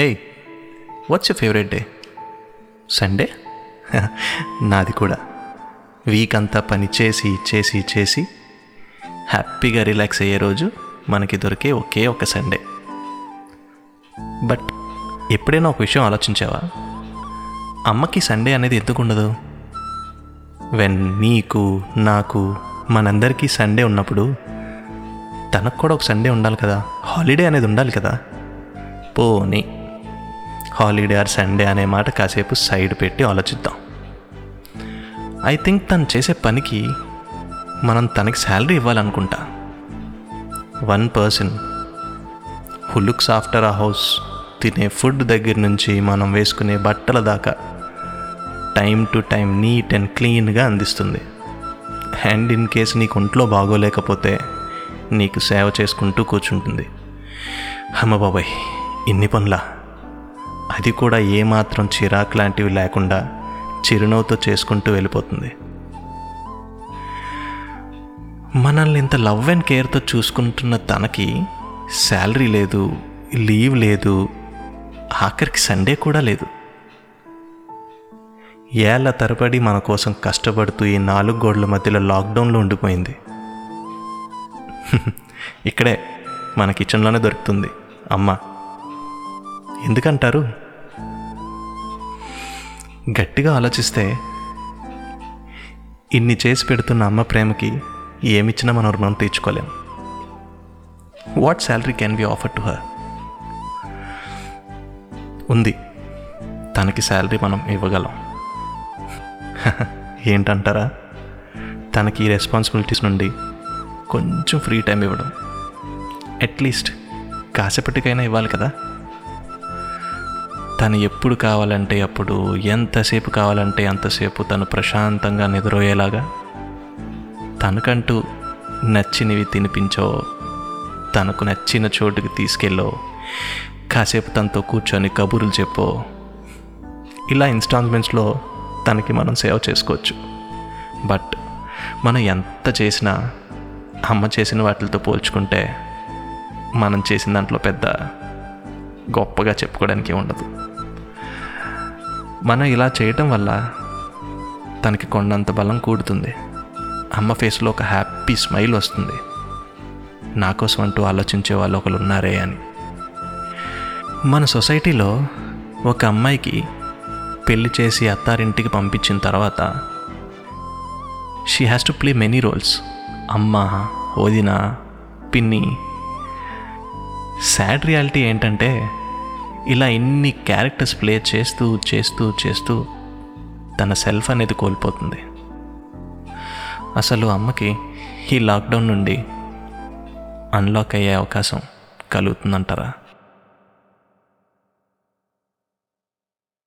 Hey what's you favourite day Sunday నాది కూడా. Week అంతా పని చేసి చేసి చేసి హ్యాపీగా రిలాక్స్ అయ్యే రోజు మనకి దొరికే ఒకే ఒక సండే బట్ ఎప్పుడైనా ఒక విషయం ఆలోచించావా? అమ్మకి సండే అనేది ఎందుకు ఉండదు? వెన్ నీకు నాకు మనందరికీ సండే ఉన్నప్పుడు తనకు కూడా ఒక సండే ఉండాలి కదా. హాలిడే అనేది ఉండాలి కదా. పోనీ. హాలిడే ఆర్ సండే అనే మాట కాసేపు సైడ్ పెట్టి ఆలోచిద్దాం. ఐ థింక్ తను చేసే పనికి మనం తనకి salary ఇవ్వాలనుకుంటా. One person who looks after a house తినే ఫుడ్ దగ్గర నుంచి మనం వేసుకునే బట్టల దాకా time to time neat and క్లీన్గా అందిస్తుంది. అండ్ ఇన్ కేస్ నీకు ఒంట్లో బాగోలేకపోతే నీకు సేవ చేసుకుంటూ కూర్చుంటుంది. అమ్మ బాబాయ్ ఇన్ని పనులా? అది కూడా ఏమాత్రం చిరాకు లాంటివి లేకుండా చిరునవ్వుతో చేసుకుంటూ వెళ్ళిపోతుంది. మనల్ని ఇంత లవ్ అండ్ కేర్తో చూసుకుంటున్న తనకి శాలరీ లేదు లీవ్ లేదు ఆఖరికి సండే కూడా లేదు. ఏళ్ళ తరబడి మన కోసం కష్టపడుతూ ఈ నాలుగు గోడల మధ్యలో లాక్డౌన్లో ఉండిపోయింది. ఇక్కడే మన కిచెన్లోనే దొరుకుతుంది. అమ్మ ఎందుకంటారు? గట్టిగా ఆలోచిస్తే ఇన్ని చేసి పెడుతున్న అమ్మ ప్రేమకి ఏమిచ్చినా మనం రుణం తీర్చుకోలేం. What salary can be offer to her ఉంది. తనకి శాలరీ మనం ఇవ్వగలం. ఏంటంటారా? తనకి ఈ రెస్పాన్సిబిలిటీస్ నుండి కొంచెం ఫ్రీ టైం ఇవ్వడం. అట్లీస్ట్ కాసేపటికైనా ఇవ్వాలి కదా? తను ఎప్పుడు కావాలంటే అప్పుడు ఎంతసేపు కావాలంటే అంతసేపు తను ప్రశాంతంగా నిద్రపోయేలాగా తనకంటూ నచ్చినవి తినిపించో తనకు నచ్చిన చోటుకి తీసుకెళ్ళో కాసేపు తనతో కూర్చొని కబుర్లు చెప్పో ఇలా ఇన్స్టాల్మెంట్స్లో తనకి మనం సేవ చేసుకోవచ్చు. బట్ మనం ఎంత చేసినా అమ్మ చేసిన వాటితో పోల్చుకుంటే మనం చేసిన దాంట్లో పెద్ద గొప్పగా చెప్పుకోవడానికి ఉండదు. మనం ఇలా చేయటం వల్ల తనకి కొండంత బలం కూడుతుంది. అమ్మ ఫేస్లో ఒక హ్యాపీ స్మైల్ వస్తుంది. నా కోసం అంటూ ఆలోచించే వాళ్ళు ఒకరు ఉన్నారే అని. మన సొసైటీలో ఒక అమ్మాయికి పెళ్ళి చేసి అత్తారింటికి పంపించిన తర్వాత she has to play many roles అమ్మ వదిన పిన్ని. సాడ్ రియాలిటీ ఏంటంటే ఇలా ఎన్ని క్యారెక్టర్స్ ప్లే చేస్తూ చేస్తూ చేస్తూ తన సెల్ఫ్ అనేది కోల్పోతుంది. అసలు అమ్మకి ఈ లాక్డౌన్ నుండి అన్లాక్ అయ్యే అవకాశం కలుగుతుందంటారా?